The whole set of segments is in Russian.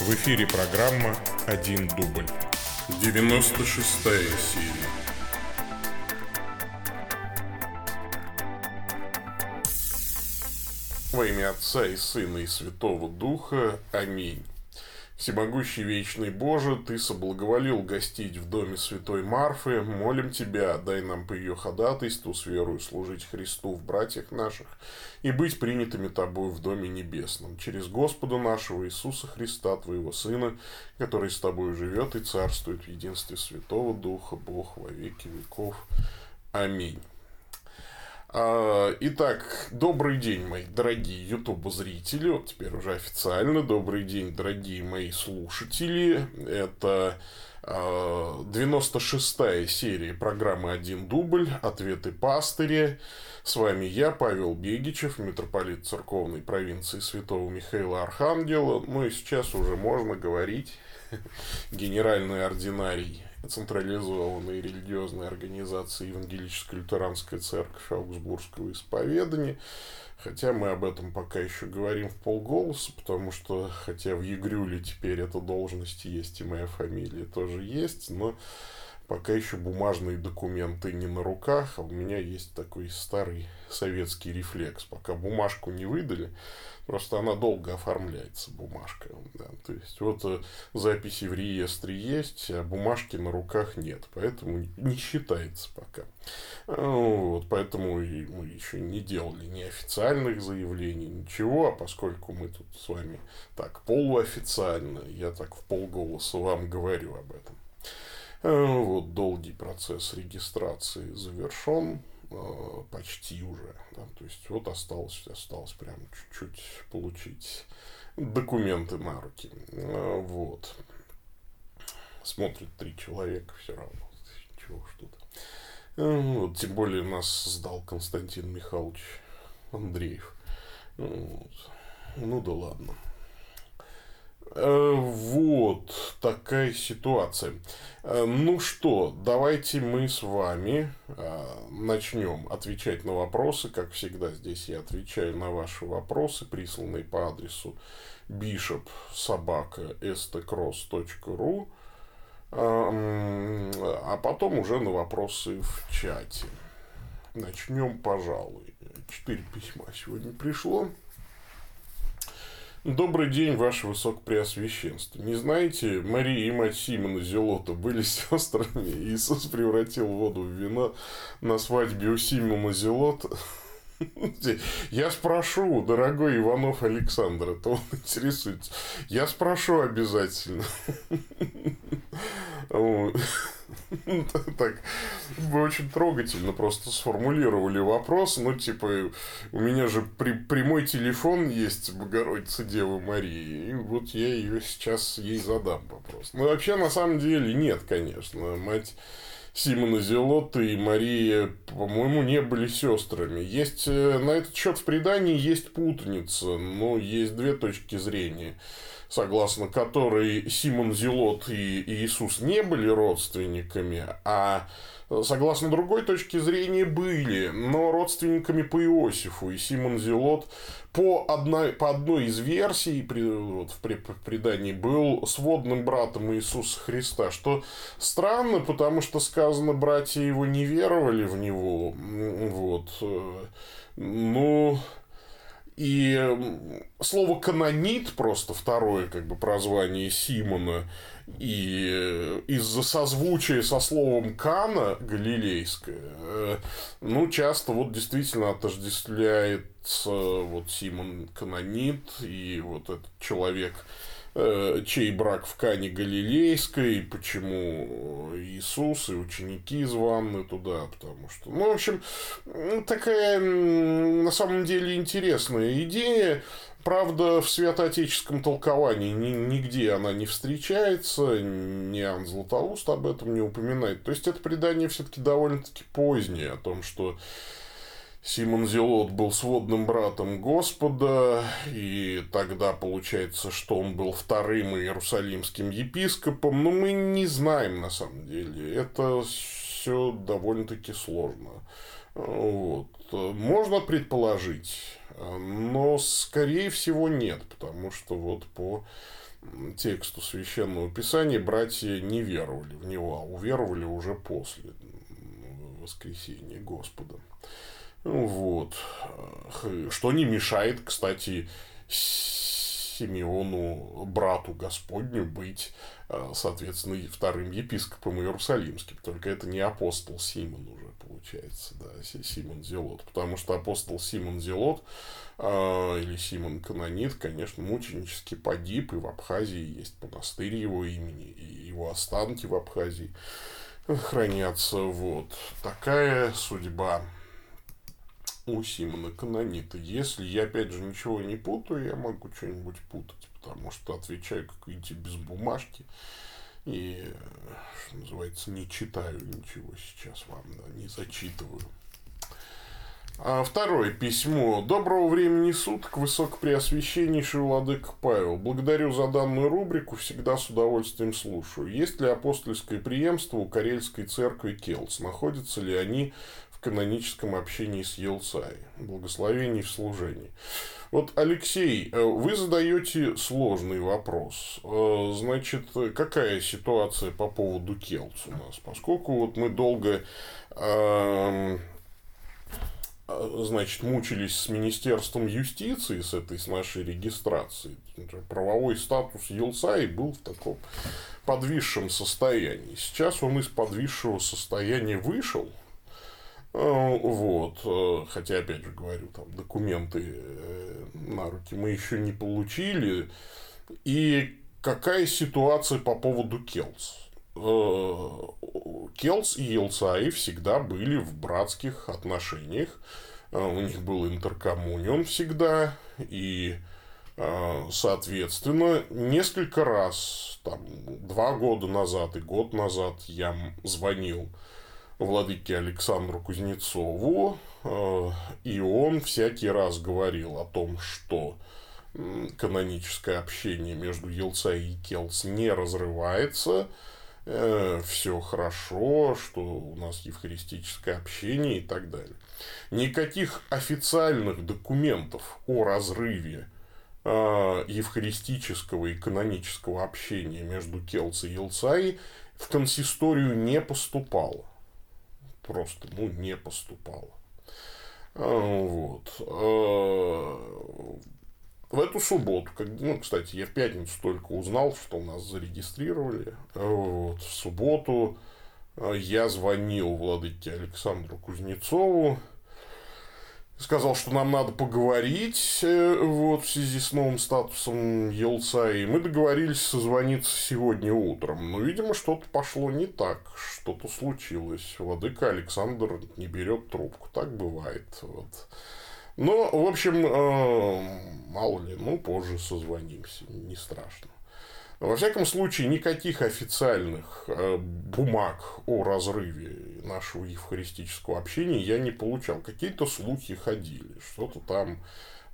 В эфире программа «Один дубль». 96 серия. Во имя Отца и Сына и Святого Духа. Аминь. Всемогущий Вечный Боже, Ты соблаговолил гостить в доме Святой Марфы. Молим Тебя, дай нам по ее ходатайству с верою служить Христу в братьях наших и быть принятыми Тобой в Доме Небесном. Через Господа нашего Иисуса Христа, Твоего Сына, который с Тобой живет и царствует в единстве Святого Духа, Бог во веки веков. Аминь. А, итак, добрый день, мои дорогие YouTube-зрители. Вот теперь уже официально. Добрый день, дорогие мои слушатели. Это 96-я а, серия программы «Один дубль. Ответы пастыря». С вами я, Павел Бегичев, митрополит церковной провинции Святого Михаила Архангела. Ну и сейчас уже можно говорить генеральный ординарий централизованной религиозной организации Евангелическая лютеранская церковь Аугсбургского исповедания. Хотя мы об этом пока еще говорим в полголоса, потому что, хотя в Егрюле теперь эта должность есть, и моя фамилия тоже есть, но пока еще бумажные документы не на руках, а у меня есть такой старый советский рефлекс. Пока бумажку не выдали, просто она долго оформляется, бумажка. Да. То есть, вот э, записи в реестре есть, а бумажки на руках нет, поэтому не считается пока. Вот, поэтому и мы еще не делали ни официальных заявлений, ничего, а поскольку мы тут с вами так полуофициально, я так в полголоса вам говорю об этом. Э, вот долгий процесс регистрации завершен, э, почти уже. Да, то есть вот осталось, осталось прям чуть-чуть получить документы на руки. Э, вот. Смотрит три человека все равно. Чего что-то. Вот, тем более нас сдал Константин Михайлович Андреев. Вот. Ну да ладно. Э, вот такая ситуация. Э, ну что, давайте мы с вами э, начнем отвечать на вопросы. Как всегда, здесь я отвечаю на ваши вопросы, присланные по адресу bishop собака stcross.ru а потом уже на вопросы в чате. Начнем, пожалуй. Четыре письма сегодня пришло. Добрый день, ваше высокопреосвященство. Не знаете, Мария и мать Симона Зелота были сестрами. Иисус превратил воду в вино на свадьбе у Симона Зелота. Я спрошу, дорогой Иванов Александр, это он интересуется. Я спрошу обязательно. Так, вы очень трогательно просто сформулировали вопрос. Ну, типа, у меня же прямой телефон есть Богородица Девы Марии. И вот я ее сейчас ей задам вопрос. Ну, вообще, на самом деле, нет, конечно. Мать Симона Зелотта и Мария, по-моему, не были сестрами. Есть э, на этот счет в предании есть путаница, но есть две точки зрения согласно которой Симон Зелот и Иисус не были родственниками, а согласно другой точке зрения были, но родственниками по Иосифу. И Симон Зелот по одной, по одной из версий вот, в, предании был сводным братом Иисуса Христа, что странно, потому что сказано, братья его не веровали в него. Вот. Э, ну, и слово канонит, просто второе как бы прозвание Симона, и э, из-за созвучия со словом Кана галилейское, э, ну, часто вот действительно отождествляется вот Симон канонит, и вот этот человек – чей брак в Кане Галилейской, почему Иисус и ученики званы туда, потому что, ну, в общем, такая на самом деле интересная идея, Правда, в святоотеческом толковании нигде она не встречается, ни Иоанн Златоуст об этом не упоминает. То есть, это предание все-таки довольно-таки позднее о том, что Симон Зелот был сводным братом Господа, и тогда получается, что он был вторым иерусалимским епископом, но мы не знаем на самом деле. Это все довольно-таки сложно. Вот. Можно предположить, но скорее всего нет, потому что вот по тексту священного писания братья не веровали в него, а уверовали уже после воскресения Господа. Вот. Что не мешает, кстати, Симеону, брату Господню, быть, соответственно, вторым епископом Иерусалимским. Только это не апостол Симон уже получается, да, Симон Зелот. Потому что апостол Симон Зелот э, или Симон Канонит, конечно, мученически погиб, и в Абхазии есть монастырь его имени, и его останки в Абхазии хранятся. Вот. Такая судьба у Симона Канонита. Если я, опять же, ничего не путаю, я могу что-нибудь путать, потому что отвечаю, как видите, без бумажки. И, что называется, не читаю ничего сейчас вам, да, не зачитываю. А второе письмо. Доброго времени суток, высокопреосвященнейший владык Павел. Благодарю за данную рубрику, всегда с удовольствием слушаю. Есть ли апостольское преемство у Карельской церкви Келц? Находятся ли они каноническом общении с Елцай? Благословений в служении. Вот, Алексей, э, вы задаете сложный вопрос. Э, значит, какая ситуация по поводу Келц у нас? Поскольку вот мы долго эм, э, значит, мучились с Министерством юстиции, с этой, с нашей регистрацией. Правовой статус Елсаи был в таком подвисшем состоянии. Сейчас он из подвисшего состояния вышел – вот. Э, хотя, опять же говорю, там документы э, на руки мы еще не получили. И какая ситуация по поводу Келс? Келс и Елцаи всегда были в братских отношениях. У них был интеркоммунион всегда. И, соответственно, несколько раз, там, два года назад и год назад я звонил владыке Александру Кузнецову, э, и он всякий раз говорил о том, что каноническое общение между Елца и Келс не разрывается, э, все хорошо, что у нас евхаристическое общение и так далее. Никаких официальных документов о разрыве э, евхаристического и канонического общения между Келц и Елцаи в консисторию не поступало просто ну, не поступало. А, вот. А, в эту субботу, как, ну, кстати, я в пятницу только узнал, что нас зарегистрировали. А, вот. В субботу я звонил владыке Александру Кузнецову, сказал, что нам надо поговорить э, вот, в связи с новым статусом Елца, и мы договорились созвониться сегодня утром. Но, видимо, что-то пошло не так, что-то случилось. Владыка Александр не берет трубку, так бывает. Вот. Но, в общем, э, мало ли, ну, позже созвонимся, не страшно. Во всяком случае, никаких официальных э, бумаг о разрыве нашего евхаристического общения я не получал. Какие-то слухи ходили, что-то там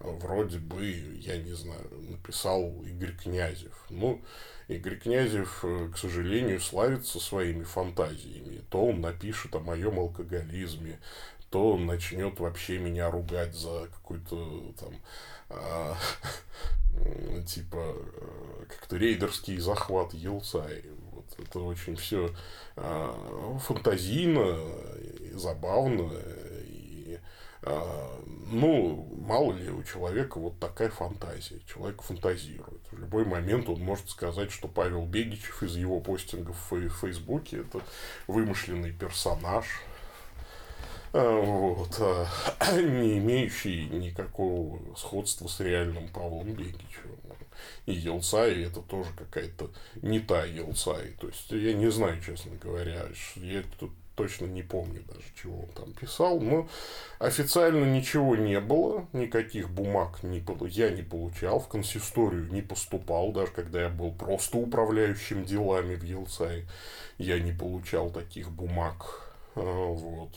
э, вроде бы, я не знаю, написал Игорь Князев. Ну, Игорь Князев, э, к сожалению, славится своими фантазиями. То он напишет о моем алкоголизме, то он начнет вообще меня ругать за какую-то там типа э, как-то рейдерский захват Елцай. Вот это очень все а, фантазийно, и забавно. И, а, ну, мало ли у человека вот такая фантазия. Человек фантазирует. В любой момент он может сказать, что Павел Бегичев из его постингов в Фейсбуке это вымышленный персонаж, а, вот, а, не имеющий никакого сходства с реальным Павлом Бегичевым. И Елцай это тоже какая-то не та Елцай. То есть, я не знаю, честно говоря, я тут точно не помню даже, чего он там писал, но официально ничего не было, никаких бумаг не было, я не получал, в консисторию не поступал, даже когда я был просто управляющим делами в Елцае, я не получал таких бумаг, а, вот.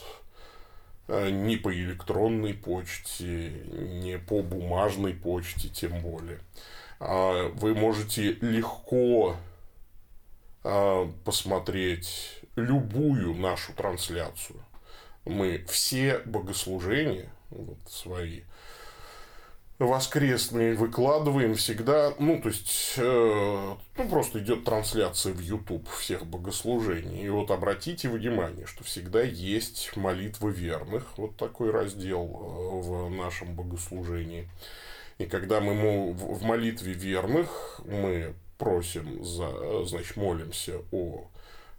Э, ни по электронной почте, ни по бумажной почте, тем более. А, вы можете легко а, посмотреть любую нашу трансляцию. Мы все богослужения вот, свои воскресные выкладываем всегда, ну, то есть, э, ну, просто идет трансляция в YouTube всех богослужений. И вот обратите внимание, что всегда есть молитвы верных, вот такой раздел э, в нашем богослужении. И когда мы в молитве верных, мы просим, за, значит, молимся о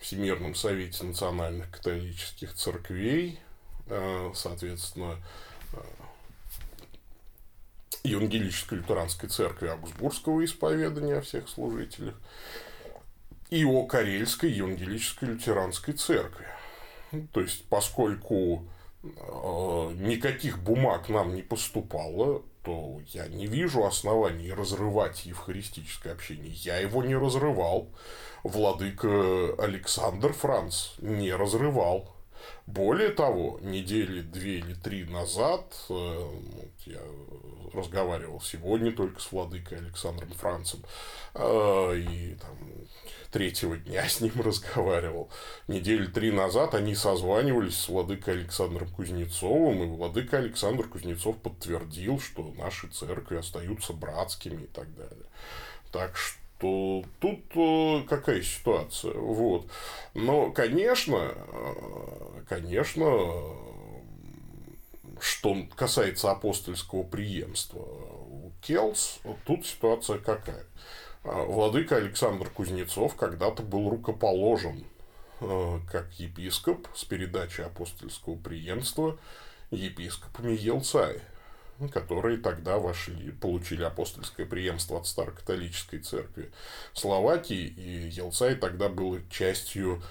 Всемирном Совете Национальных Католических Церквей, э, соответственно, Евангелической лютеранской церкви Аугсбургского исповедания о всех служителях и о Карельской Евангелической лютеранской церкви. То есть, поскольку э, никаких бумаг нам не поступало, то я не вижу оснований разрывать евхаристическое общение. Я его не разрывал. Владыка Александр Франц не разрывал. Более того, недели две или три назад э, разговаривал сегодня только с владыкой Александром Францем, э, и там, третьего дня с ним разговаривал. Недели три назад они созванивались с владыкой Александром Кузнецовым, и владыка Александр Кузнецов подтвердил, что наши церкви остаются братскими и так далее. Так что что тут э, какая ситуация. Вот. Но, конечно, э, конечно, что касается апостольского преемства у Келс, тут ситуация какая. Э, владыка Александр Кузнецов когда-то был рукоположен как епископ с передачей апостольского преемства епископами Елцая которые тогда вошли, получили апостольское преемство от Старокатолической церкви Словакии, и Елцай тогда был частью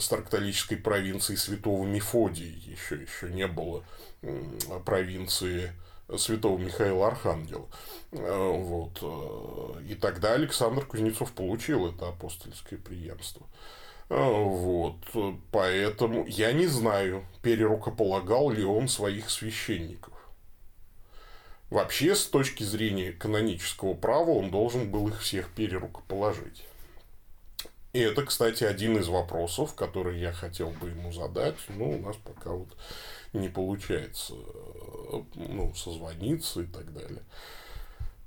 Старокатолической провинции Святого Мефодия, еще, еще не было провинции святого Михаила Архангела. Вот. И тогда Александр Кузнецов получил это апостольское преемство. Вот. Поэтому я не знаю, перерукополагал ли он своих священников. Вообще, с точки зрения канонического права, он должен был их всех перерукоположить. И это, кстати, один из вопросов, который я хотел бы ему задать, но у нас пока вот не получается ну, созвониться и так далее.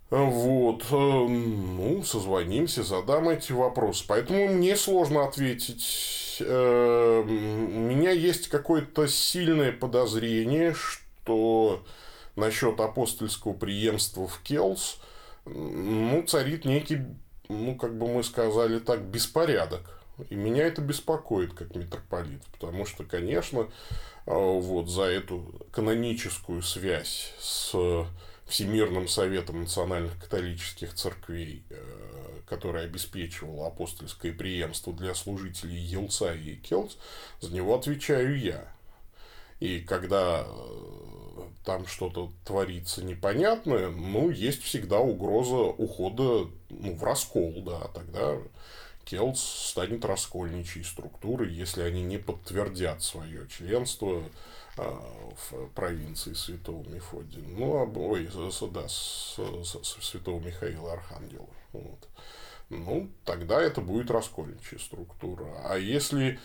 Вот, ну, созвонимся, задам эти вопросы. Поэтому мне сложно ответить. Э, у меня есть какое-то сильное подозрение, что насчет апостольского преемства в Келс, ну, царит некий, ну, как бы мы сказали так, беспорядок. И меня это беспокоит как митрополит, потому что, конечно, а, вот за эту каноническую связь с Всемирным Советом Национальных Католических Церквей, э, который обеспечивал апостольское преемство для служителей Елца и Келс, за него отвечаю я. И когда э, там что-то творится непонятное, ну, есть всегда угроза ухода ну, в раскол, да, тогда Келс станет раскольничьей структурой, если они не подтвердят свое членство а, в провинции Святого Мефодия. Ну, а, ой, да, с, с, с Святого Михаила Архангела. Вот. Ну, тогда это будет раскольничья структура. А если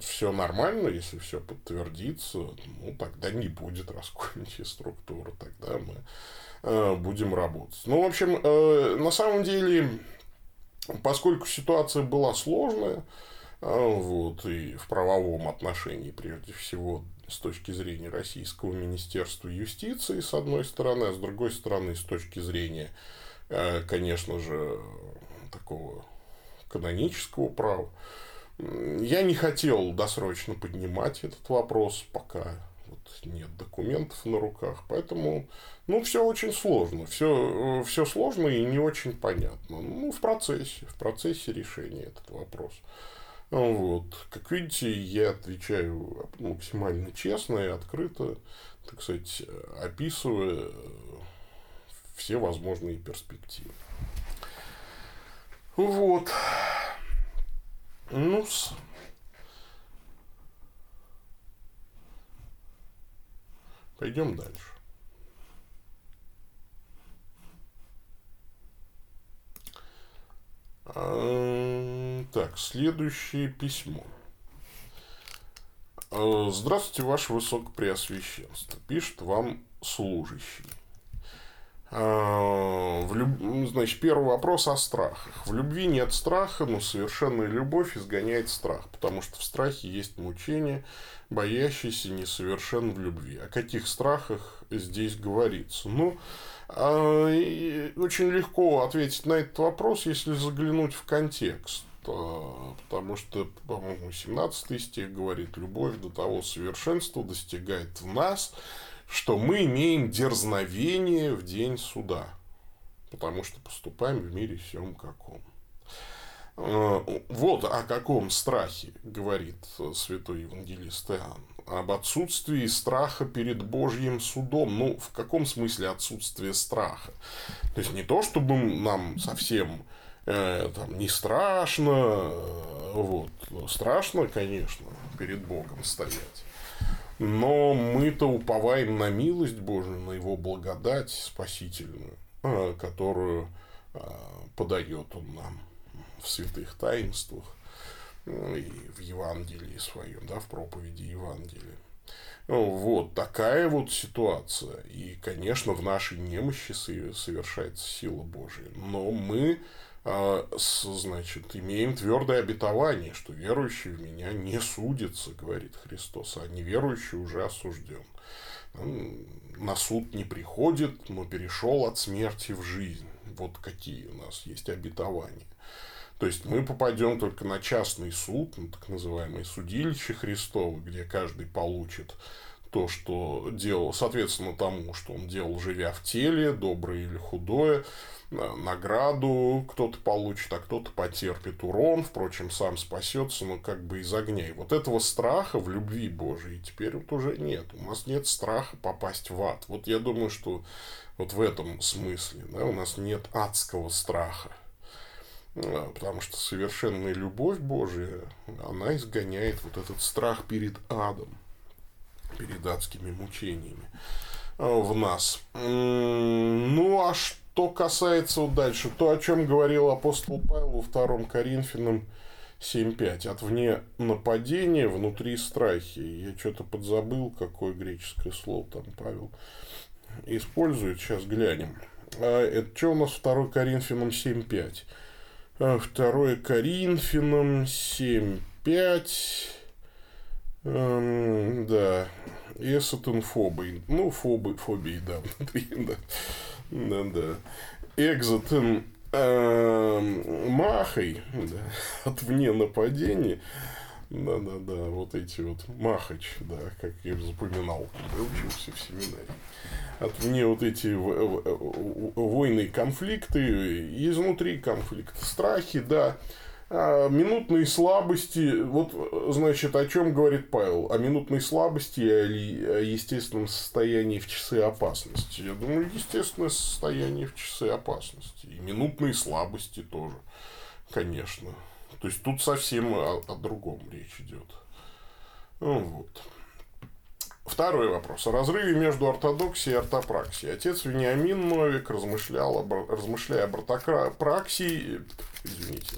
все нормально, если все подтвердится, ну, тогда не будет раскольничьей структуры, тогда мы э, будем работать. Ну, в общем, э, на самом деле, поскольку ситуация была сложная, э, вот, и в правовом отношении, прежде всего, с точки зрения Российского Министерства юстиции, с одной стороны, а с другой стороны, с точки зрения, конечно же, такого канонического права. Я не хотел досрочно поднимать этот вопрос, пока вот нет документов на руках. Поэтому, ну, все очень сложно. Все, все сложно и не очень понятно. Ну, в процессе, в процессе решения этот вопрос. Вот. Как видите, я отвечаю максимально честно и открыто, так сказать, описывая все возможные перспективы. Вот. ну -с. Пойдем дальше. Так, следующее письмо. Э, здравствуйте, Ваше Высокопреосвященство. Пишет вам служащий. Э, в люб... Ну, значит, первый вопрос о страхах. В любви нет страха, но совершенная любовь изгоняет страх, потому что в страхе есть мучение, боящийся несовершен в любви. О каких страхах здесь говорится? Ну, э, очень легко ответить на этот вопрос, если заглянуть в контекст. Потому что, по-моему, 17 стих говорит, любовь до того совершенства достигает в нас, что мы имеем дерзновение в день суда, потому что поступаем в мире всем каком. Э, вот о каком страхе говорит святой евангелист Иоанн. Об отсутствии страха перед Божьим судом. Ну, в каком смысле отсутствие страха? То есть, не то, чтобы нам совсем э, там, не страшно, э, вот, страшно, конечно, перед Богом стоять. Но мы-то уповаем на милость Божию, на Его благодать спасительную, а, которую а, подает Он нам в святых таинствах ну, и в Евангелии своем, да, в проповеди Евангелия. Ну, вот такая вот ситуация. И, конечно, в нашей немощи совершается сила Божия. Но мы значит, имеем твердое обетование, что верующий в меня не судится, говорит Христос, а неверующий уже осужден. На суд не приходит, но перешел от смерти в жизнь. Вот какие у нас есть обетования. То есть мы попадем только на частный суд, на так называемое судилище Христово, где каждый получит то, что делал, соответственно, тому, что он делал, живя в теле, доброе или худое, награду кто-то получит, а кто-то потерпит урон, впрочем, сам спасется, но как бы из огня. И вот этого страха в любви Божией теперь вот уже нет. У нас нет страха попасть в ад. Вот я думаю, что вот в этом смысле да, у нас нет адского страха. А, потому что совершенная любовь Божия, она изгоняет вот этот страх перед адом, перед адскими мучениями а, в нас. Ну, а что? Касается вот дальше, то, о чем говорил апостол Павел во втором Коринфянам 7.5. От вне нападения, внутри страхи. Я что-то подзабыл, какое греческое слово там Павел использует. Сейчас глянем. А это что у нас 2 Коринфянам 7.5? 2 Коринфянам 7.5. Эм, да. Эсотенфобой. Ну, фобы, фобии, да, внутри, да. Да-да. Экзотен эм, Махой, да, от вне нападения. Да-да-да, вот эти вот Махач, да, как я запоминал, когда учился в семинаре. От вне вот эти войны, конфликты, изнутри конфликты, страхи, да, минутные слабости, вот, значит, о чем говорит Павел? О минутной слабости и о естественном состоянии в часы опасности. Я думаю, естественное состояние в часы опасности. И минутные слабости тоже, конечно. То есть, тут совсем о, о другом речь идет. Ну, вот. Второй вопрос. О разрыве между ортодоксией и ортопраксией. Отец Вениамин Новик размышлял об, размышляя об ортопраксии, извините,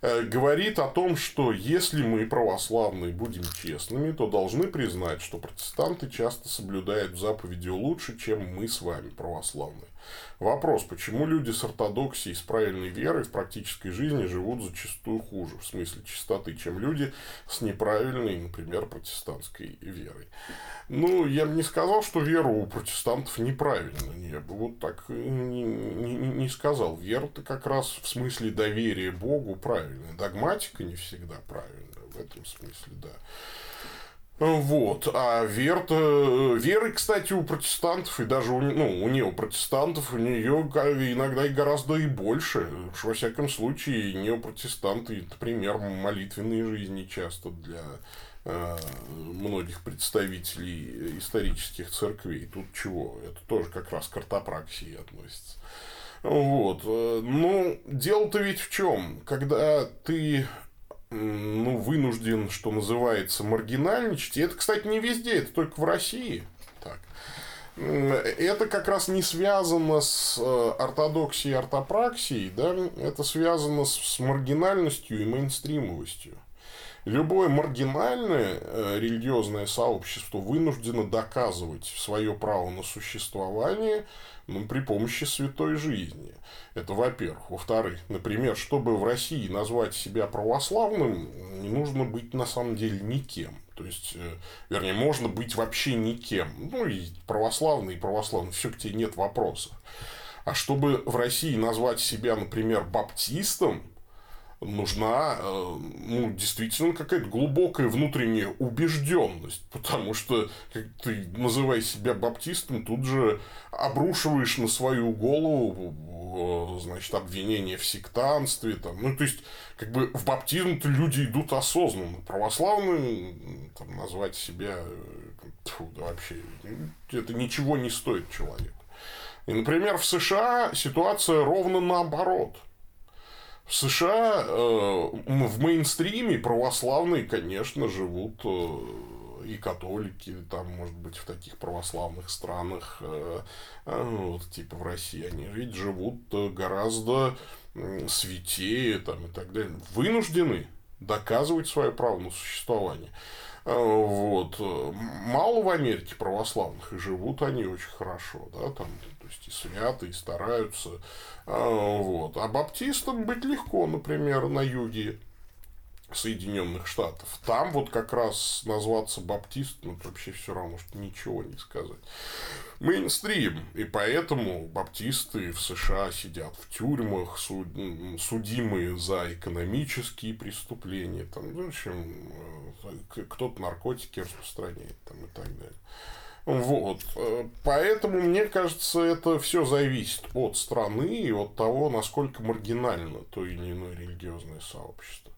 говорит о том, что если мы, православные, будем честными, то должны признать, что протестанты часто соблюдают заповеди лучше, чем мы с вами, православные. Вопрос, почему люди с ортодоксией, с правильной верой в практической жизни живут зачастую хуже, в смысле чистоты, чем люди с неправильной, например, протестантской верой. Ну, я бы не сказал, что вера у протестантов неправильная. Я бы вот так не, не, не сказал. Вера-то как раз в смысле доверия Богу правильная. Догматика не всегда правильная. В этом смысле, да. Вот. А вера веры, кстати, у протестантов, и даже у, ну, у неопротестантов, у нее иногда и гораздо и больше. Уж во всяком случае, неопротестанты, например, молитвенные жизни часто для э, многих представителей исторических церквей. Тут чего? Это тоже как раз к ортопраксии относится. Вот. Ну, дело-то ведь в чем? Когда ты ну, вынужден, что называется, маргинальничать. И это, кстати, не везде, это только в России. Так. Это как раз не связано с э, ортодоксией и ортопраксией, да? это связано с маргинальностью и мейнстримовостью. Любое маргинальное э, религиозное сообщество вынуждено доказывать свое право на существование ну, при помощи святой жизни. Это во-первых. Во-вторых, например, чтобы в России назвать себя православным, не нужно быть на самом деле никем. То есть, э, вернее, можно быть вообще никем. Ну, и православный, и православный, все к тебе нет вопросов. А чтобы в России назвать себя, например, баптистом, нужна э, ну, действительно какая-то глубокая внутренняя убежденность, потому что как ты называя себя баптистом, тут же обрушиваешь на свою голову э, значит, обвинение в сектанстве. Там. Ну, то есть, как бы в баптизм-то люди идут осознанно. Православные там, назвать себя тьфу, да вообще это ничего не стоит человеку. И, например, в США ситуация ровно наоборот – в США э, в мейнстриме православные, конечно, живут э, и католики, там, может быть, в таких православных странах, э, вот, типа в России, они ведь живут гораздо святее там, и так далее. Вынуждены доказывать свое право на существование. Вот. Мало в Америке православных, и живут они очень хорошо, да, там, есть и свято, и стараются. Вот. А баптистам быть легко, например, на юге Соединенных Штатов. Там вот как раз назваться баптистом, это вообще все равно, что ничего не сказать. Мейнстрим. И поэтому баптисты в США сидят в тюрьмах, судимые за экономические преступления. Там, в общем, э, кто-то наркотики распространяет там, и так далее. Вот. Поэтому, мне кажется, это все зависит от страны и от того, насколько маргинально то или иное религиозное сообщество.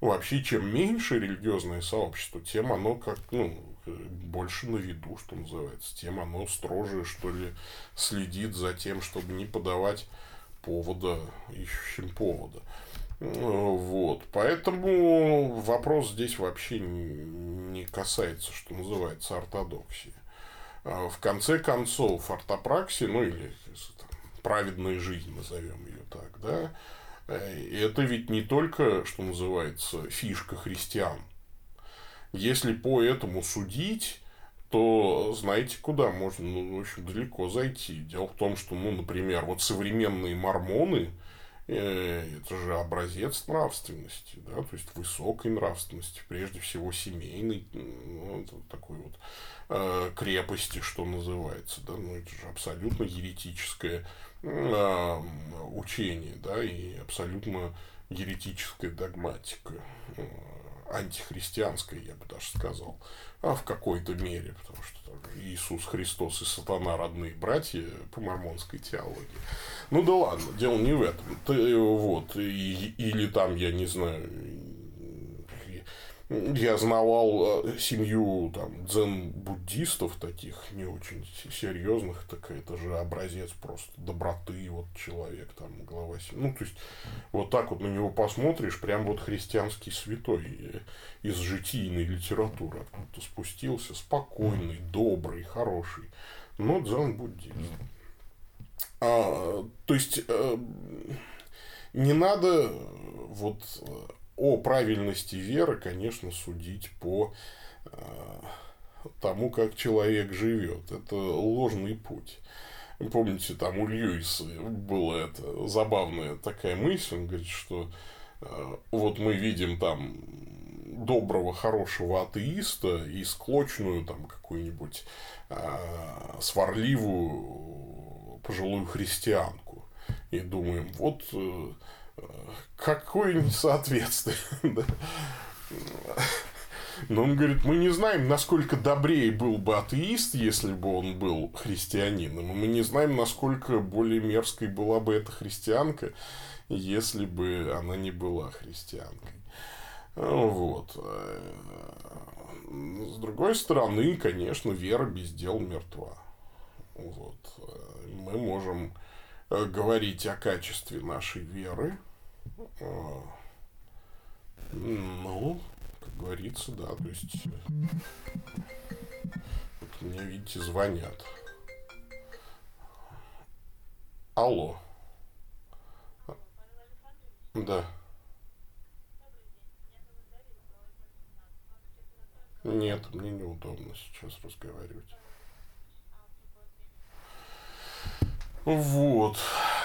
Вообще, чем меньше религиозное сообщество, тем оно как, ну, больше на виду, что называется, тем оно строже, что ли, следит за тем, чтобы не подавать повода, ищущим повода. Вот. Поэтому вопрос здесь вообще не касается, что называется, ортодоксии. А в конце концов, ортопраксия, ну или там, праведная жизнь, назовем ее так, да, Э, это ведь не только, что называется, фишка христиан. Если по этому судить, то знаете, куда можно, ну, в далеко зайти. Дело в том, что, ну, например, вот современные мормоны, э, это же образец нравственности, да, то есть высокой нравственности, прежде всего семейной, ну, такой вот э, крепости, что называется, да, ну, это же абсолютно еретическое учение, да, и абсолютно еретическая догматика, э, антихристианская, я бы даже сказал, а в какой-то мере, потому что Иисус Христос и сатана родные братья по мормонской теологии. Ну да ладно, дело не в этом. Ты, вот, и, или там, я не знаю, я знавал э, семью там дзен-буддистов таких не очень серьезных, так это же образец просто доброты, вот человек там глава семьи. Ну, то есть, вот так вот на него посмотришь, прям вот христианский святой э, из житийной литературы откуда-то спустился, спокойный, добрый, хороший, но дзен-буддист. А, то есть, э, не надо вот о правильности веры, конечно, судить по э, тому, как человек живет. Это ложный путь. Помните, там у Льюиса была это забавная такая мысль, он говорит, что э, вот мы видим там доброго, хорошего атеиста и склочную там какую-нибудь э, сварливую пожилую христианку. И думаем, вот э, какое несоответствие. Но он говорит, мы не знаем, насколько добрее был бы атеист, если бы он был христианином. Мы не знаем, насколько более мерзкой была бы эта христианка, если бы она не была христианкой. Вот. С другой стороны, конечно, вера без дел мертва. Вот. Мы можем Э, говорить о качестве нашей веры. Э, ну, как говорится, да, то есть вот мне, видите, звонят. Алло. Нет, мне неудобно сейчас разговаривать. Вот.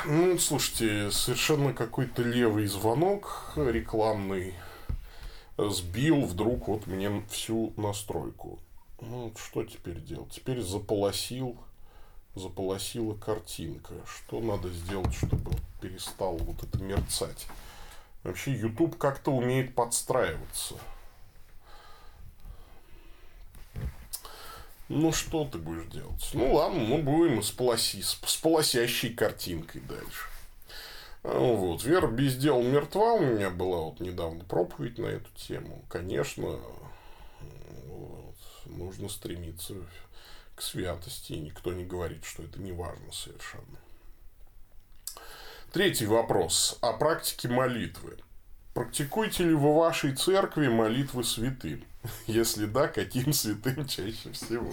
Ну, слушайте, совершенно какой-то левый звонок рекламный сбил вдруг вот мне всю настройку. Ну, что теперь делать? Теперь заполосил, заполосила картинка. Что надо сделать, чтобы перестал вот это мерцать? Вообще, YouTube как-то умеет подстраиваться. Ну, что ты будешь делать? Ну, ладно, мы будем с, полоси, с, с полосящей картинкой дальше. А, вот. Вера без дела мертва. У меня была вот недавно проповедь на эту тему. Конечно, вот, нужно стремиться к святости. И никто не говорит, что это не важно совершенно. Третий вопрос о практике молитвы. Практикуете ли вы в вашей церкви молитвы святым? Если да, каким святым чаще всего?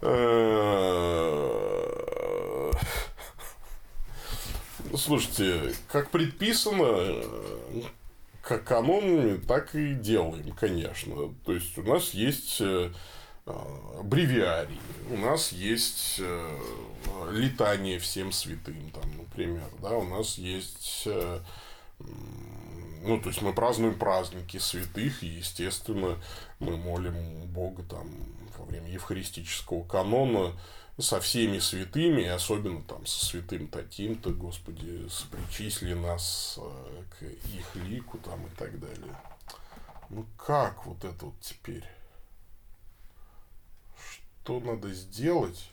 Э, слушайте, как предписано, как канонами, так и делаем, конечно. То есть у нас есть э, бревиарий, у нас есть э, летание всем святым, там, например, да, у нас есть ну, то есть мы празднуем праздники святых, и, естественно, мы молим Бога там во время евхаристического канона со всеми святыми, и особенно там со святым таким-то, Господи, причисли нас э, к их лику там и так далее. Ну как вот это вот теперь? Что надо сделать?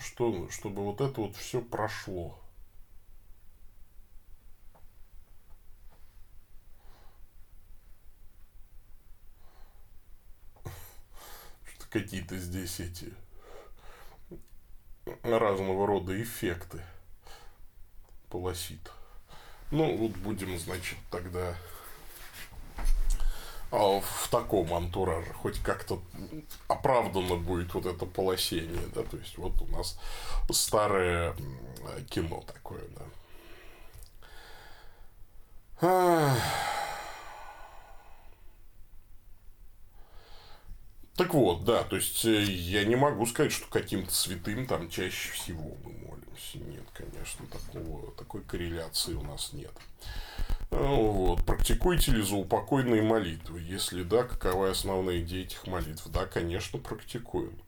Что, чтобы вот это вот все прошло. Что какие-то здесь эти разного рода эффекты полосит. Ну, вот будем, значит, тогда а в таком антураже, хоть как-то оправдано будет вот это полосение, да, то есть вот у нас старое кино такое, да. Так вот, да, то есть э, я не могу сказать, что каким-то святым там чаще всего мы молимся. Нет, конечно, такого, такой корреляции у нас нет. Вот. Практикуете ли заупокойные молитвы? Если да, какова основная идея этих молитв? Да, конечно, практикуем.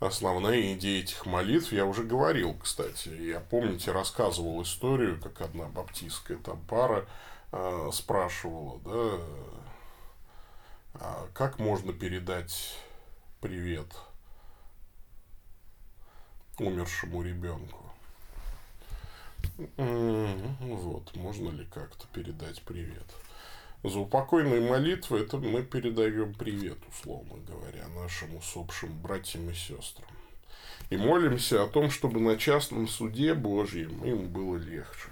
Основная идея этих молитв, я уже говорил, кстати. Я, помните, рассказывал историю, как одна баптистская там пара э, спрашивала, да, как можно передать привет умершему ребенку? Вот, можно ли как-то передать привет? За упокойные молитвы это мы передаем привет, условно говоря, нашим усопшим братьям и сестрам. И молимся о том, чтобы на частном суде Божьем им было легче.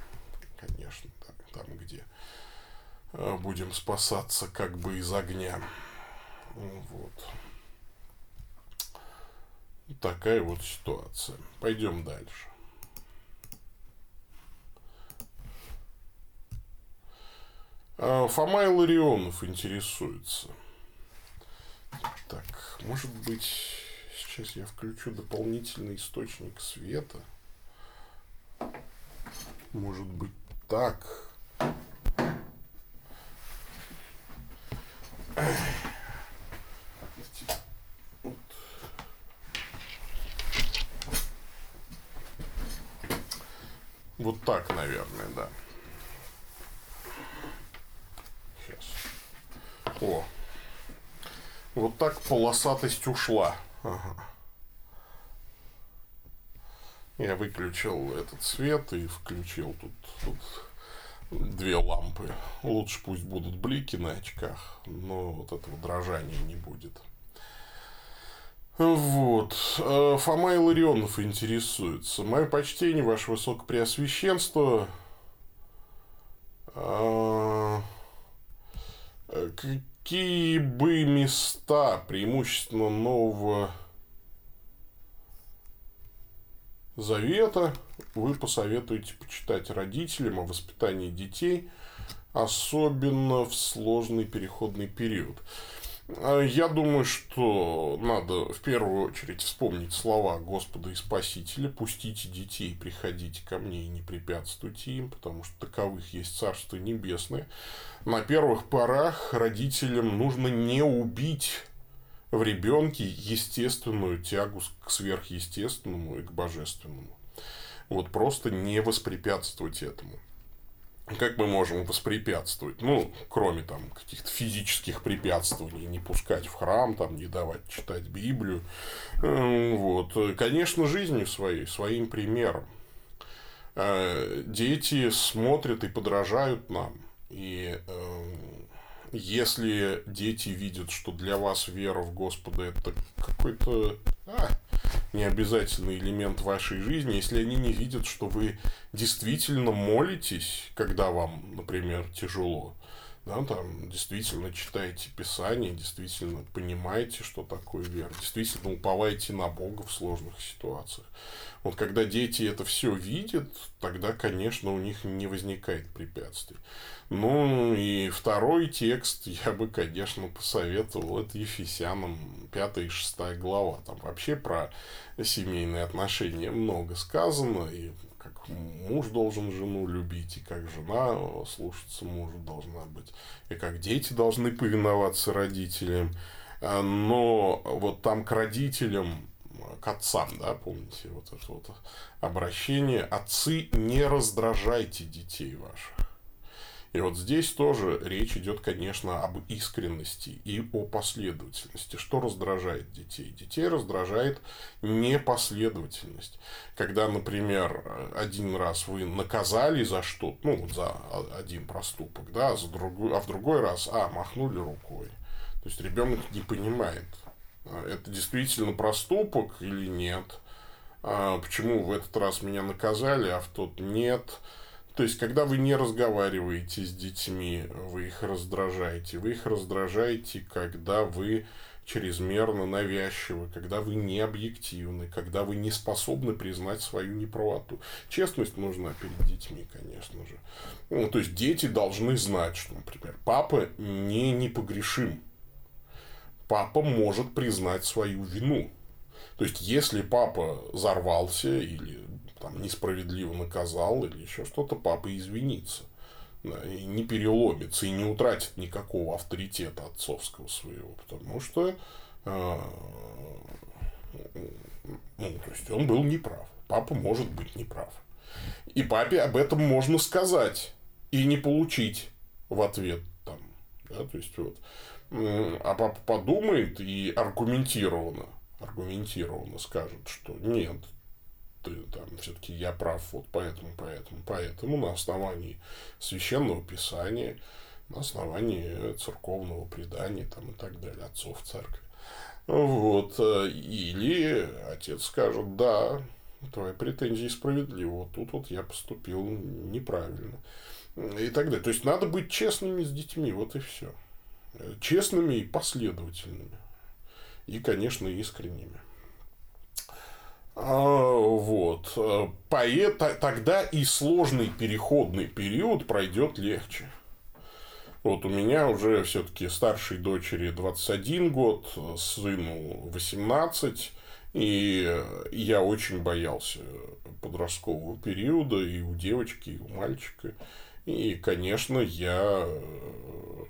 Конечно, там, где а, будем спасаться как бы из огня. Вот. Такая вот ситуация. Пойдем дальше. А, Фома Илларионов интересуется. Так, может быть, сейчас я включу дополнительный источник света. Может быть, так. Вот так, наверное, да. О. Вот так полосатость ушла. Ага. Я выключил этот свет и включил тут, тут две лампы. Лучше пусть будут блики на очках, но вот этого дрожания не будет. Вот. Э, Фома Илларионов интересуется. Мое почтение, ваше высокопреосвященство. Какие бы места преимущественно нового Завета вы посоветуете почитать родителям о воспитании детей, особенно в сложный переходный период. А я думаю, что надо в первую очередь вспомнить слова Господа и Спасителя «Пустите детей, приходите ко мне и не препятствуйте им, потому что таковых есть Царство Небесное». На первых порах родителям нужно не убить в ребенке естественную тягу к сверхъестественному и к божественному. Вот просто не воспрепятствовать этому как мы можем воспрепятствовать? Ну, кроме там каких-то физических препятствований, не пускать в храм, там, не давать читать Библию. Эм, вот. Конечно, жизнью своей, своим примером. Э, дети смотрят и подражают нам. И эм, если дети видят, что для вас вера в Господа это какой-то а, необязательный элемент вашей жизни, если они не видят, что вы действительно молитесь, когда вам, например, тяжело, да, там действительно читаете Писание, действительно понимаете, что такое вера, действительно уповаете на Бога в сложных ситуациях. Вот когда дети это все видят, тогда, конечно, у них не возникает препятствий. Ну и второй текст я бы, конечно, посоветовал, это Ефесянам 5 и 6 глава. Там вообще про семейные отношения много сказано, и как муж должен жену любить, и как жена слушаться мужа должна быть, и как дети должны повиноваться родителям. Но вот там к родителям к отцам, да, помните вот это вот обращение. Отцы, не раздражайте детей ваших. И вот здесь тоже речь идет, конечно, об искренности и о последовательности. Что раздражает детей? Детей раздражает непоследовательность. Когда, например, один раз вы наказали за что ну, за один проступок, да, а, за другой, а в другой раз, а, махнули рукой. То есть ребенок не понимает, это действительно проступок или нет. А почему в этот раз меня наказали, а в тот нет. То есть, когда вы не разговариваете с детьми, вы их раздражаете. Вы их раздражаете, когда вы чрезмерно навязчивы, когда вы не объективны, когда вы не способны признать свою неправоту. Честность нужна перед детьми, конечно же. Ну, то есть дети должны знать, что, например, папа не непогрешим. Папа может признать свою вину. То есть, если папа взорвался или там, несправедливо наказал или еще что-то, папа извинится. И не переломится, и не утратит никакого авторитета отцовского своего, потому что э, ну, то есть он был неправ. Папа может быть неправ. И папе об этом можно сказать и не получить в ответ там. Да, то есть вот. А папа подумает и аргументированно, аргументированно скажет, что нет, ты там все-таки я прав вот поэтому, поэтому, поэтому на основании священного писания, на основании церковного предания там и так далее, отцов церкви. Вот. Или отец скажет, да, твои претензии справедливы, вот тут вот я поступил неправильно. И так далее. То есть, надо быть честными с детьми, вот и все. Честными и последовательными. И, конечно, искренними. А, вот. Поэт, тогда и сложный переходный период пройдет легче. Вот у меня уже все-таки старшей дочери 21 год, сыну 18, и я очень боялся подросткового периода и у девочки, и у мальчика. И, конечно, я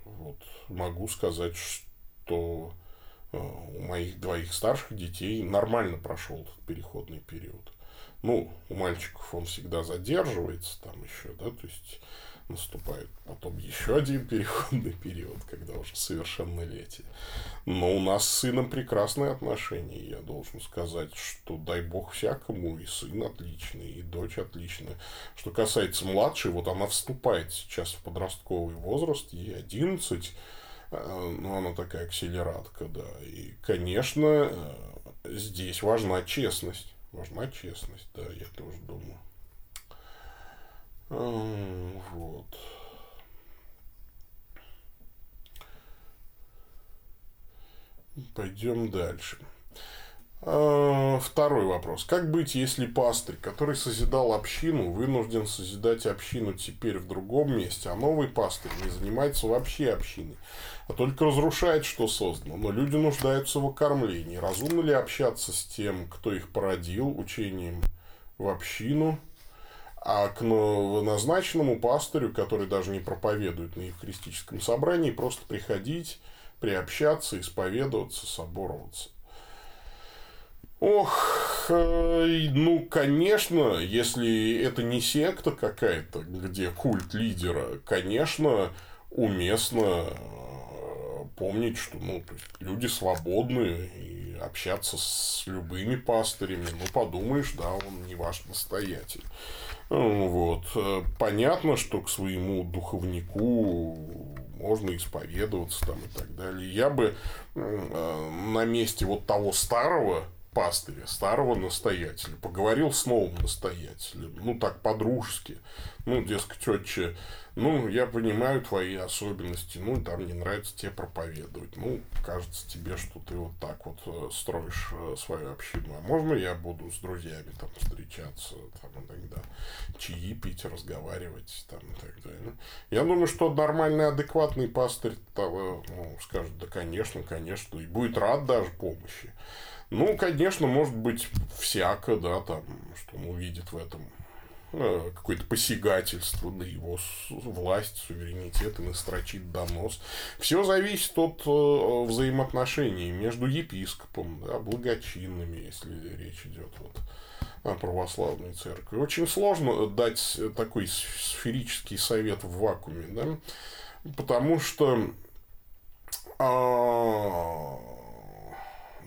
вот, могу сказать, что Э, у моих двоих старших детей нормально прошел этот переходный период. Ну, у мальчиков он всегда задерживается там еще, да, то есть наступает потом еще один переходный период, когда уже совершеннолетие. Но у нас с сыном прекрасные отношения, я должен сказать, что дай бог всякому, и сын отличный, и дочь отличная. Что касается младшей, вот она вступает сейчас в подростковый возраст, ей 11, Э, ну, она такая акселератка, да. И, конечно, э, здесь важна честность. Важна честность, да, я тоже думаю. Вот. Пойдем дальше. второй вопрос. Как быть, если пастырь, который созидал общину, вынужден созидать общину теперь в другом месте, а новый пастырь не занимается вообще общиной, а только разрушает, что создано, но люди нуждаются в окормлении. Разумно ли общаться с тем, кто их породил, учением в общину, а к новоназначенному пастырю, который даже не проповедует на евхаристическом собрании, просто приходить, приобщаться, исповедоваться, собороваться. Ох, э, ну, конечно, если это не секта какая-то, где культ лидера, конечно, уместно э, помнить, что ну, люди свободны и общаться с любыми пастырями. Ну, подумаешь, да, он не ваш настоятель. Вот. Понятно, что к своему духовнику можно исповедоваться там и так далее. Я бы э, на месте вот того старого пастыря, старого настоятеля, поговорил с новым настоятелем, ну так по-дружески, ну, дескать, отче, ну, я понимаю твои особенности, ну, там не нравится тебе проповедовать, ну, кажется тебе, что ты вот так вот э, строишь э, свою общину, а можно я буду с друзьями там встречаться, там иногда чаи пить, разговаривать, там и так далее. Я думаю, что нормальный, адекватный пастырь того, ну, скажет, да, конечно, конечно, и будет рад даже помощи. Ну, конечно, может быть, всяко, да, там, что он увидит в этом Э, какое-то посягательство на его власть, суверенитет и настрочит донос. Все зависит от э, взаимоотношений между епископом, да, благочинными, если речь идет вот о православной церкви. Очень сложно дать такой сферический совет в вакууме, да, потому что а,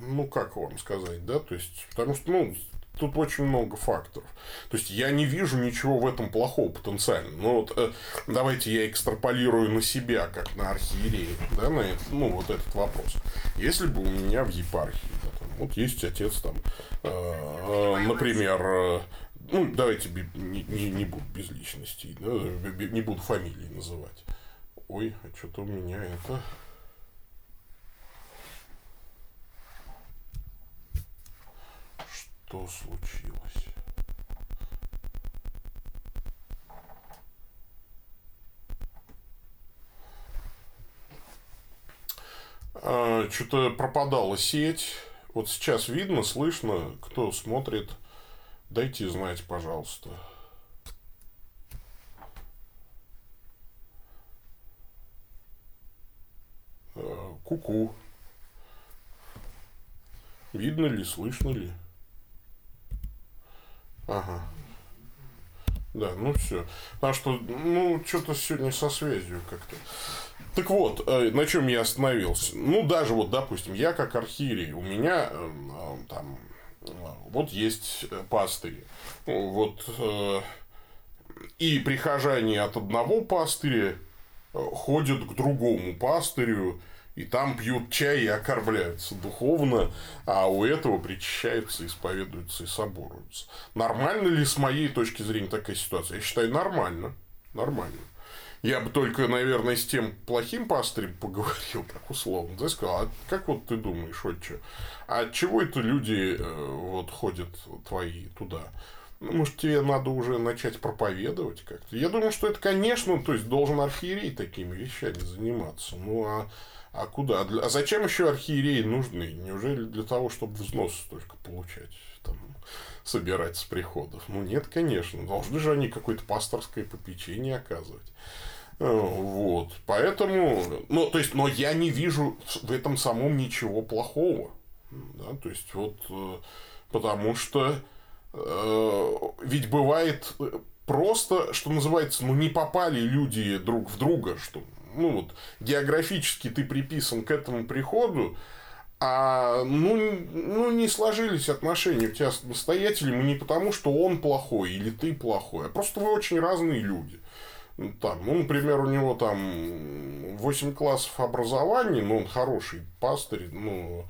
ну, как вам сказать, да, то есть, потому что, ну, тут очень много факторов. То есть я не вижу ничего в этом плохого потенциально. Но вот э, давайте я экстраполирую на себя, как на архиерея, да, на это, ну, вот этот вопрос. Если бы у меня в епархии, да, там, вот есть отец там, э, э, например, э, ну, давайте не, не, не буду без личностей, да, не буду фамилии называть. Ой, а что-то у меня это... что случилось. А, Что-то пропадала сеть. Вот сейчас видно, слышно, кто смотрит. Дайте знать, пожалуйста. А, куку. -ку. Видно ли, слышно ли? Ага. Да, ну все. Потому что, ну, что-то сегодня со связью как-то. Так вот, э, на чем я остановился. Ну, даже вот, допустим, я как архиерей, у меня э, там вот есть пастыри. Вот и прихожане от одного пастыря ходят к другому пастырю, и там пьют чай и окормляются духовно, а у этого причащаются, исповедуются и соборуются. Нормально ли с моей точки зрения такая ситуация? Я считаю, нормально. Нормально. Я бы только, наверное, с тем плохим пастырем поговорил, так условно. Да, сказал, а как вот ты думаешь, отче, а чего это люди э, вот ходят твои туда? Ну, может, тебе надо уже начать проповедовать как-то? Я думаю, что это, конечно, то есть должен архиерей такими вещами заниматься. Ну, а а куда? А зачем еще архиереи нужны? Неужели для того, чтобы взнос только получать? Там, собирать с приходов? Ну, нет, конечно. Должны же они какое-то пасторское попечение оказывать. Э, вот. Поэтому, ну, то есть, но я не вижу в этом самом ничего плохого. Да, то есть, вот, э, потому что э, ведь бывает просто, что называется, ну, не попали люди друг в друга, что ну вот, географически ты приписан к этому приходу, а ну, ну не сложились отношения у тебя с настоятелем не потому, что он плохой или ты плохой, а просто вы очень разные люди. Ну, там, ну, например, у него там 8 классов образования, но он хороший пастырь, ну,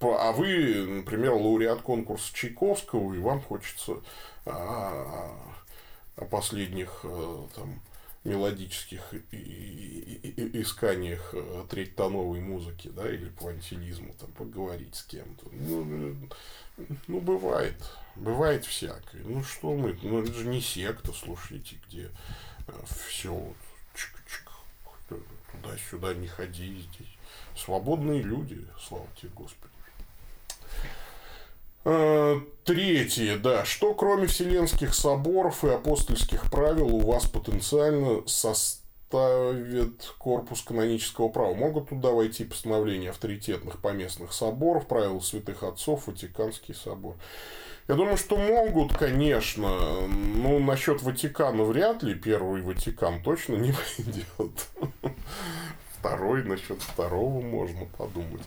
а вы, например, лауреат конкурса Чайковского, и вам хочется о, о последних там, мелодических исканиях третьтоновой музыки, да, или пуантилизма, там, поговорить с кем-то. Ну, ну, бывает. Бывает всякое. Ну, что мы, ну, это же не секта, слушайте, где все вот чик-чик, туда-сюда не ходи здесь. Свободные люди, слава тебе, Господи. А, третье, да. Что кроме Вселенских соборов и апостольских правил у вас потенциально составит корпус канонического права? Могут туда войти постановления авторитетных поместных соборов, правил святых отцов, Ватиканский собор? Я думаю, что могут, конечно. Ну, насчет Ватикана вряд ли. Первый Ватикан точно не войдет. Второй, насчет второго можно подумать.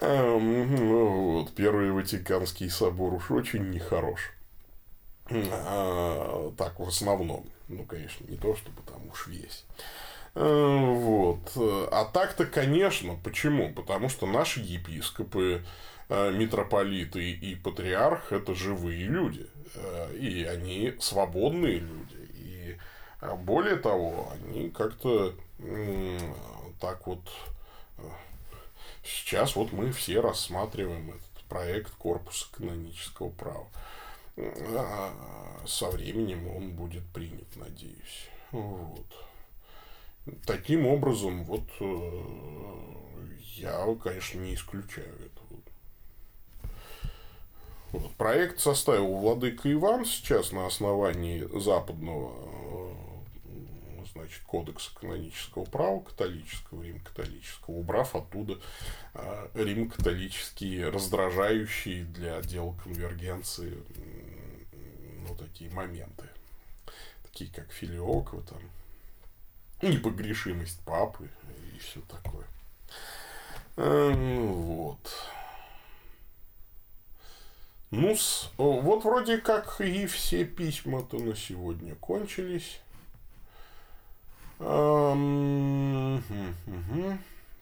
Эм, ну, вот, Первый Ватиканский собор уж очень нехорош. А, так, в основном. Ну, конечно, не то, чтобы там уж весь. Э, вот. А так-то, конечно, почему? Потому что наши епископы, э, митрополиты и патриарх – это живые люди. Э, и они свободные люди. И более того, они как-то так вот Сейчас вот мы все рассматриваем этот проект корпуса канонического права. А со временем он будет принят, надеюсь. Вот. Таким образом, вот э, я, конечно, не исключаю этого. Вот. Проект составил Владыка Иван сейчас на основании западного значит, кодекса канонического права католического, рим-католического, убрав оттуда а, рим-католические раздражающие для дела конвергенции ну, такие моменты, такие как филиоква, там, непогрешимость папы и все такое. Ну, вот. Ну, вот вроде как и все письма-то на сегодня кончились.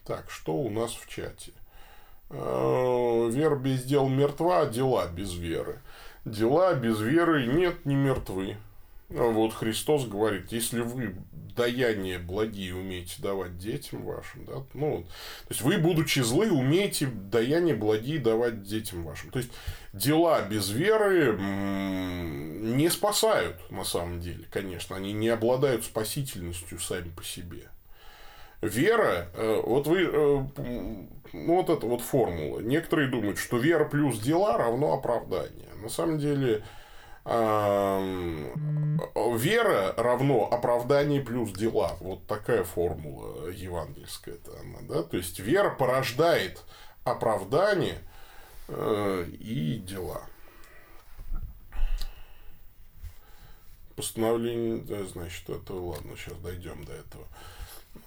Так, что у нас в чате? А, вера без дел мертва, а дела без веры. Дела без веры нет, не мертвы. Вот Христос говорит, если вы даяния благие умеете давать детям вашим, да, ну, то есть вы, будучи злы, умеете даяния благие давать детям вашим. То есть дела без веры не спасают, на самом деле, конечно, они не обладают спасительностью сами по себе. Вера, э, вот вы, э, вот эта вот формула. Некоторые думают, что вера плюс дела равно оправдание. На самом деле, вера равно оправдание плюс дела. Вот такая формула евангельская. -то она, да? То есть вера порождает оправдание э, и дела. Постановление, да, значит, это ладно, сейчас дойдем до этого.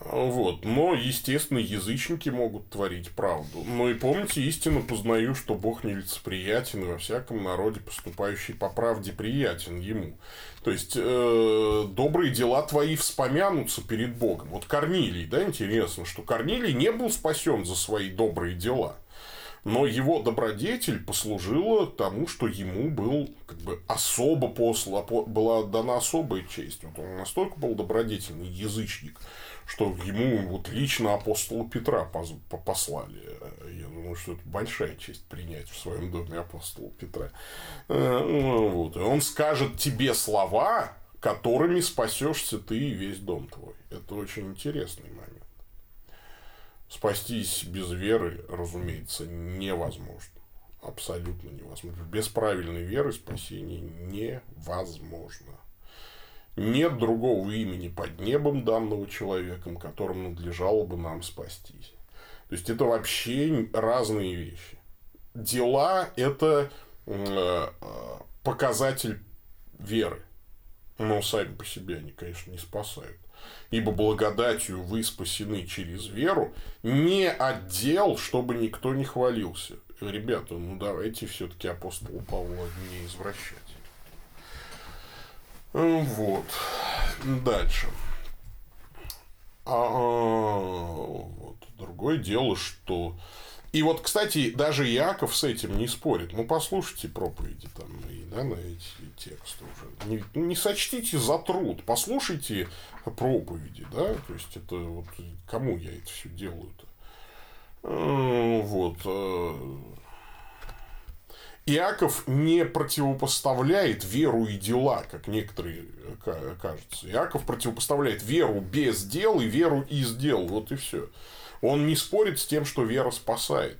Вот. Но, естественно, язычники могут творить правду. Но и помните, истину познаю, что Бог нелицеприятен, и во всяком народе, поступающий по правде, приятен ему. То есть, э, добрые дела твои вспомянутся перед Богом. Вот Корнилий, да, интересно, что Корнилий не был спасен за свои добрые дела. Но его добродетель послужила тому, что ему был как бы особо посла, была дана особая честь. Вот он настолько был добродетельный язычник, что ему вот лично апостола Петра послали. Я думаю, что это большая честь принять в своем доме апостола Петра. Э, ну, вот. И он скажет тебе слова, которыми спасешься ты и весь дом твой. Это очень интересный момент. Спастись без веры, разумеется, невозможно. Абсолютно невозможно. Без правильной веры спасение невозможно. Нет другого имени под небом данного человеком, которым надлежало бы нам спастись. То есть это вообще разные вещи. Дела – это э, показатель веры. Но сами по себе они, конечно, не спасают. Ибо благодатью вы спасены через веру, не отдел, чтобы никто не хвалился. Ребята, ну давайте все-таки апостола Павла не извращать. Вот. Дальше. А, вот. Другое дело, что И вот, кстати, даже Иаков с этим не спорит. Ну, послушайте проповеди там и да, на эти тексты уже. Не, не сочтите за труд, послушайте проповеди, да, то есть это вот кому я это все делаю-то. Э, вот. Э. Иаков не противопоставляет веру и дела, как некоторые кажется. Иаков противопоставляет веру без дел и веру из дел. Вот и все. Он не спорит с тем, что вера спасает.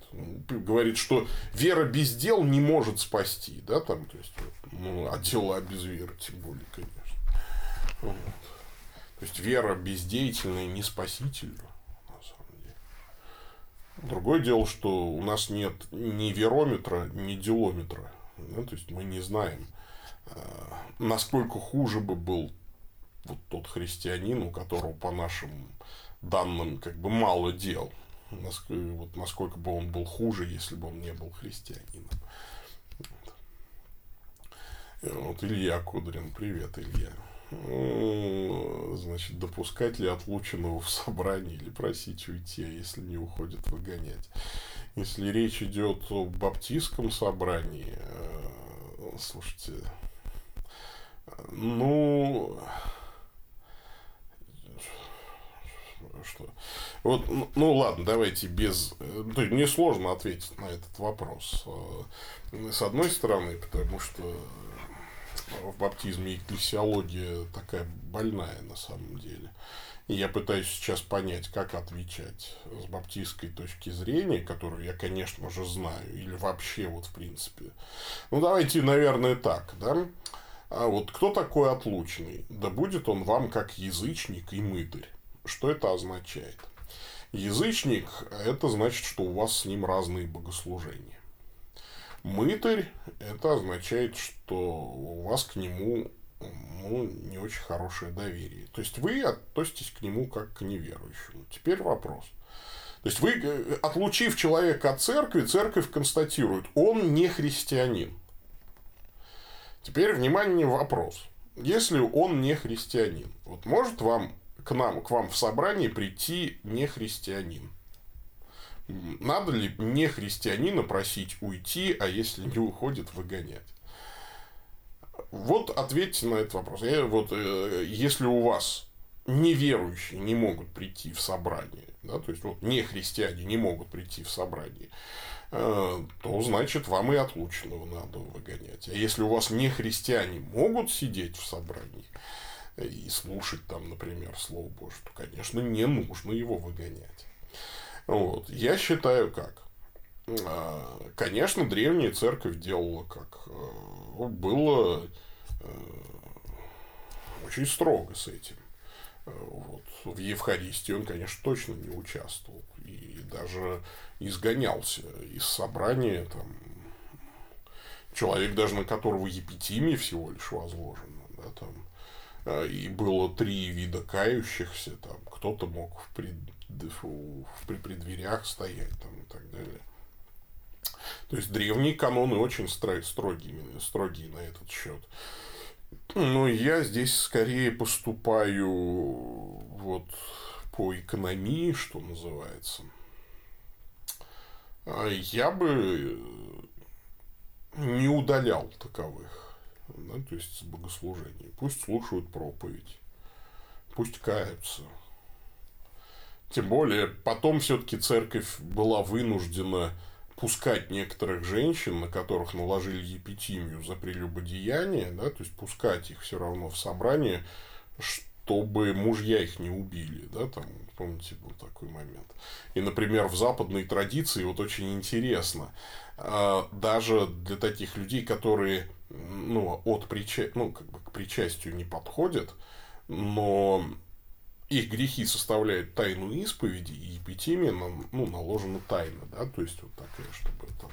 Говорит, что вера без дел не может спасти. Да, там, то есть, ну, а дела без веры, тем более, конечно. Вот. То есть вера бездеятельная не спасительна. Другое дело, что у нас нет ни верометра, ни делометра. Да, то есть мы не знаем, а, насколько хуже бы был вот тот христианин, у которого по нашим данным как бы мало дел. Вот насколько бы он был хуже, если бы он не был христианином. Вот, вот Илья Кудрин. Привет, Илья. Ну, значит, допускать ли отлученного в собрании или просить уйти, а если не уходит, выгонять. Если речь идет о баптистском собрании, э, слушайте, ну, что... Вот, ну, ну ладно, давайте без... То есть, мне сложно ответить на этот вопрос. Э, с одной стороны, потому что в баптизме экклесиология такая больная на самом деле. И я пытаюсь сейчас понять, как отвечать с баптистской точки зрения, которую я, конечно же, знаю, или вообще вот в принципе. Ну, давайте, наверное, так, да. А вот кто такой отлученный? Да будет он вам как язычник и мытарь. Что это означает? Язычник – это значит, что у вас с ним разные богослужения. Мытарь – это означает, что у вас к нему ну, не очень хорошее доверие. То есть, вы относитесь к нему как к неверующему. Теперь вопрос. То есть, вы, э, отлучив человека от церкви, церковь констатирует, он не христианин. Теперь, внимание, вопрос. Если он не христианин, вот может вам к нам, к вам в собрание прийти не христианин. Надо ли не христианина просить уйти, а если не уходит, выгонять? Вот ответьте на этот вопрос. Я, вот, э, если у вас неверующие не могут прийти в собрание, да, то есть вот не христиане не могут прийти в собрание, э, то значит вам и отлученного надо выгонять. А если у вас не христиане могут сидеть в собрании, и слушать там, например, Слово Божье, то, конечно, не нужно его выгонять. Вот. Я считаю как. А, конечно, древняя церковь делала как. А, было а, очень строго с этим. Вот. В Евхаристии он, конечно, точно не участвовал. И даже изгонялся из собрания. Там, человек, даже на которого епитимия всего лишь возложена. Да, там, и было три вида кающихся, там кто-то мог в, пред, при преддверях стоять там, и так далее. То есть древние каноны очень строгие, строгие на этот счет. Но я здесь скорее поступаю вот по экономии, что называется. А я бы не удалял таковых да, то есть с богослужения. Пусть слушают проповедь, пусть каются. Тем более, потом все-таки церковь была вынуждена пускать некоторых женщин, на которых наложили епитимию за прелюбодеяние, да, то есть пускать их все равно в собрание, чтобы мужья их не убили, да, там, помните, был такой момент. И, например, в западной традиции, вот очень интересно, а, даже для таких людей, которые ну, от прича... ну, как бы к причастию не подходят, но их грехи составляют тайну исповеди, и эпитемия ну, наложена тайна, да, то есть вот такая, чтобы там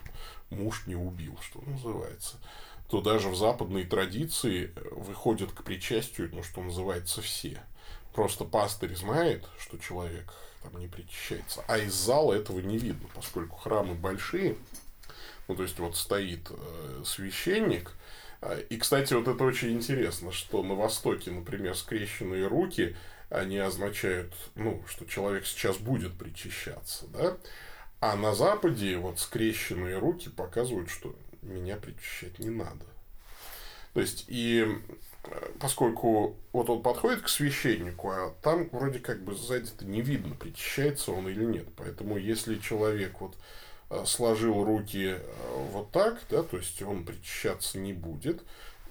муж не убил, что называется, то даже в западной традиции выходят к причастию, ну, что называется, все. Просто пастырь знает, что человек там не причащается, а из зала этого не видно, поскольку храмы большие, ну, то есть, вот стоит э, священник, а, и, кстати, вот это очень интересно, что на Востоке, например, скрещенные руки, они означают, ну, что человек сейчас будет причащаться, да, А на Западе вот скрещенные руки показывают, что меня причащать не надо. То есть, и э, поскольку вот он подходит к священнику, а там вроде как бы сзади-то не видно, причащается он или нет. Поэтому, если человек вот э, сложил руки э, вот так, да, то есть он причащаться не будет,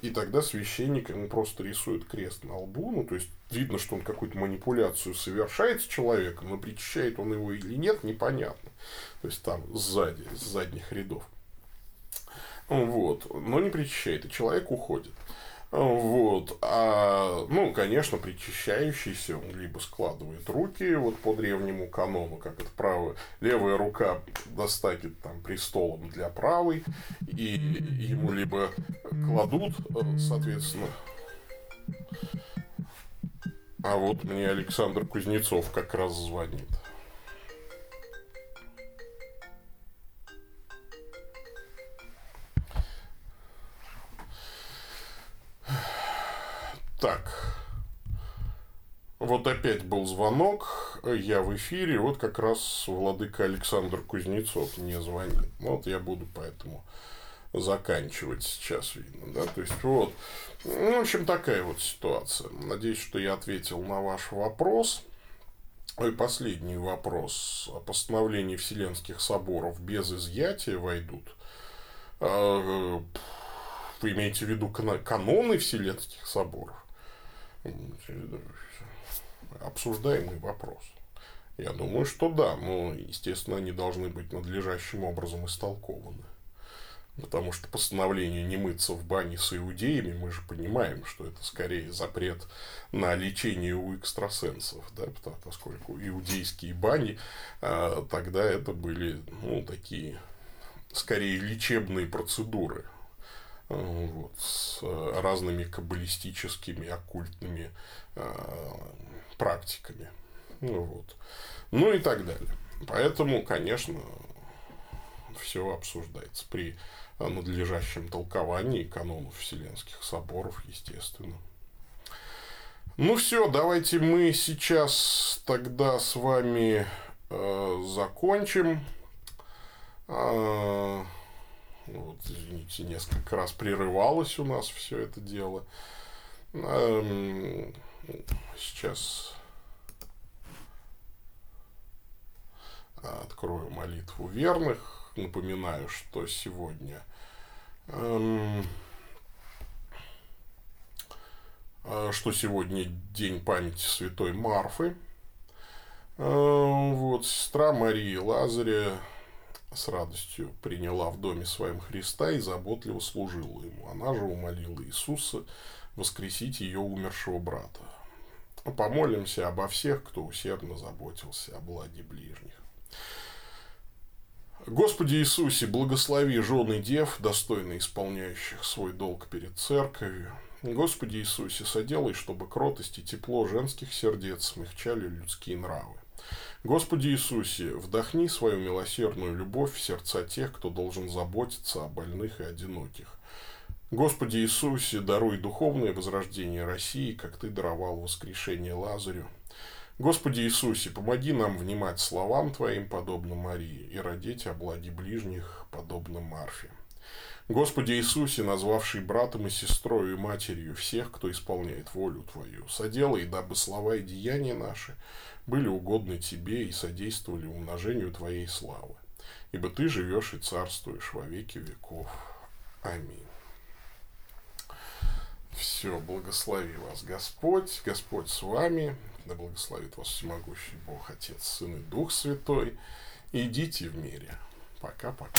и тогда священник ему просто рисует крест на лбу, ну, то есть видно, что он какую-то манипуляцию совершает с человеком, но причащает он его или нет, непонятно. То есть там сзади, с задних рядов. Вот. Но не причащает, и человек уходит. Вот. А, ну, конечно, причащающийся, он либо складывает руки вот по древнему канону, как это правая, левая рука достанет там престолом для правой, и ему либо кладут, э, соответственно, а вот мне Александр Кузнецов как раз звонит. Так. Вот опять был звонок, я в эфире, вот как раз владыка Александр Кузнецов мне звонит. Вот я буду поэтому заканчивать сейчас, видно, да, то есть вот. Ну, в общем, такая вот ситуация. Надеюсь, что я ответил на ваш вопрос. И последний вопрос. О постановлении Вселенских соборов без изъятия войдут. А, вы имеете в виду каноны Вселенских соборов? Обсуждаемый вопрос. Я думаю, что да, но, естественно, они должны быть надлежащим образом истолкованы. Потому что постановление не мыться в бане с иудеями, мы же понимаем, что это скорее запрет на лечение у экстрасенсов, да, поскольку иудейские бани а, тогда это были ну, такие скорее лечебные процедуры, вот, с э, разными каббалистическими, оккультными э, практиками. Ну, вот. ну и так далее. Поэтому, конечно, все обсуждается при надлежащем толковании канонов Вселенских соборов, естественно. Ну все, давайте мы сейчас тогда с вами э, закончим. Э, вот, извините, несколько раз прерывалось у нас все это дело. Эм, сейчас открою молитву верных. Напоминаю, что сегодня эм, э, что сегодня день памяти святой Марфы. Эм, вот, сестра Марии Лазаря с радостью приняла в доме своем Христа и заботливо служила ему. Она же умолила Иисуса воскресить ее умершего брата. Помолимся обо всех, кто усердно заботился о благе ближних. Господи Иисусе, благослови жены дев, достойно исполняющих свой долг перед церковью. Господи Иисусе, соделай, чтобы кротость и тепло женских сердец смягчали людские нравы. Господи Иисусе, вдохни свою милосердную любовь в сердца тех, кто должен заботиться о больных и одиноких. Господи Иисусе, даруй духовное возрождение России, как Ты даровал воскрешение Лазарю. Господи Иисусе, помоги нам внимать словам Твоим, подобно Марии, и родить о благе ближних, подобно Марфе. Господи Иисусе, назвавший братом и сестрой и матерью всех, кто исполняет волю Твою, соделай, дабы слова и деяния наши были угодны Тебе и содействовали умножению Твоей славы. Ибо Ты живешь и царствуешь во веки веков. Аминь. Все, благослови вас Господь, Господь с вами, да благословит вас всемогущий Бог, Отец, Сын и Дух Святой. Идите в мире. Пока-пока.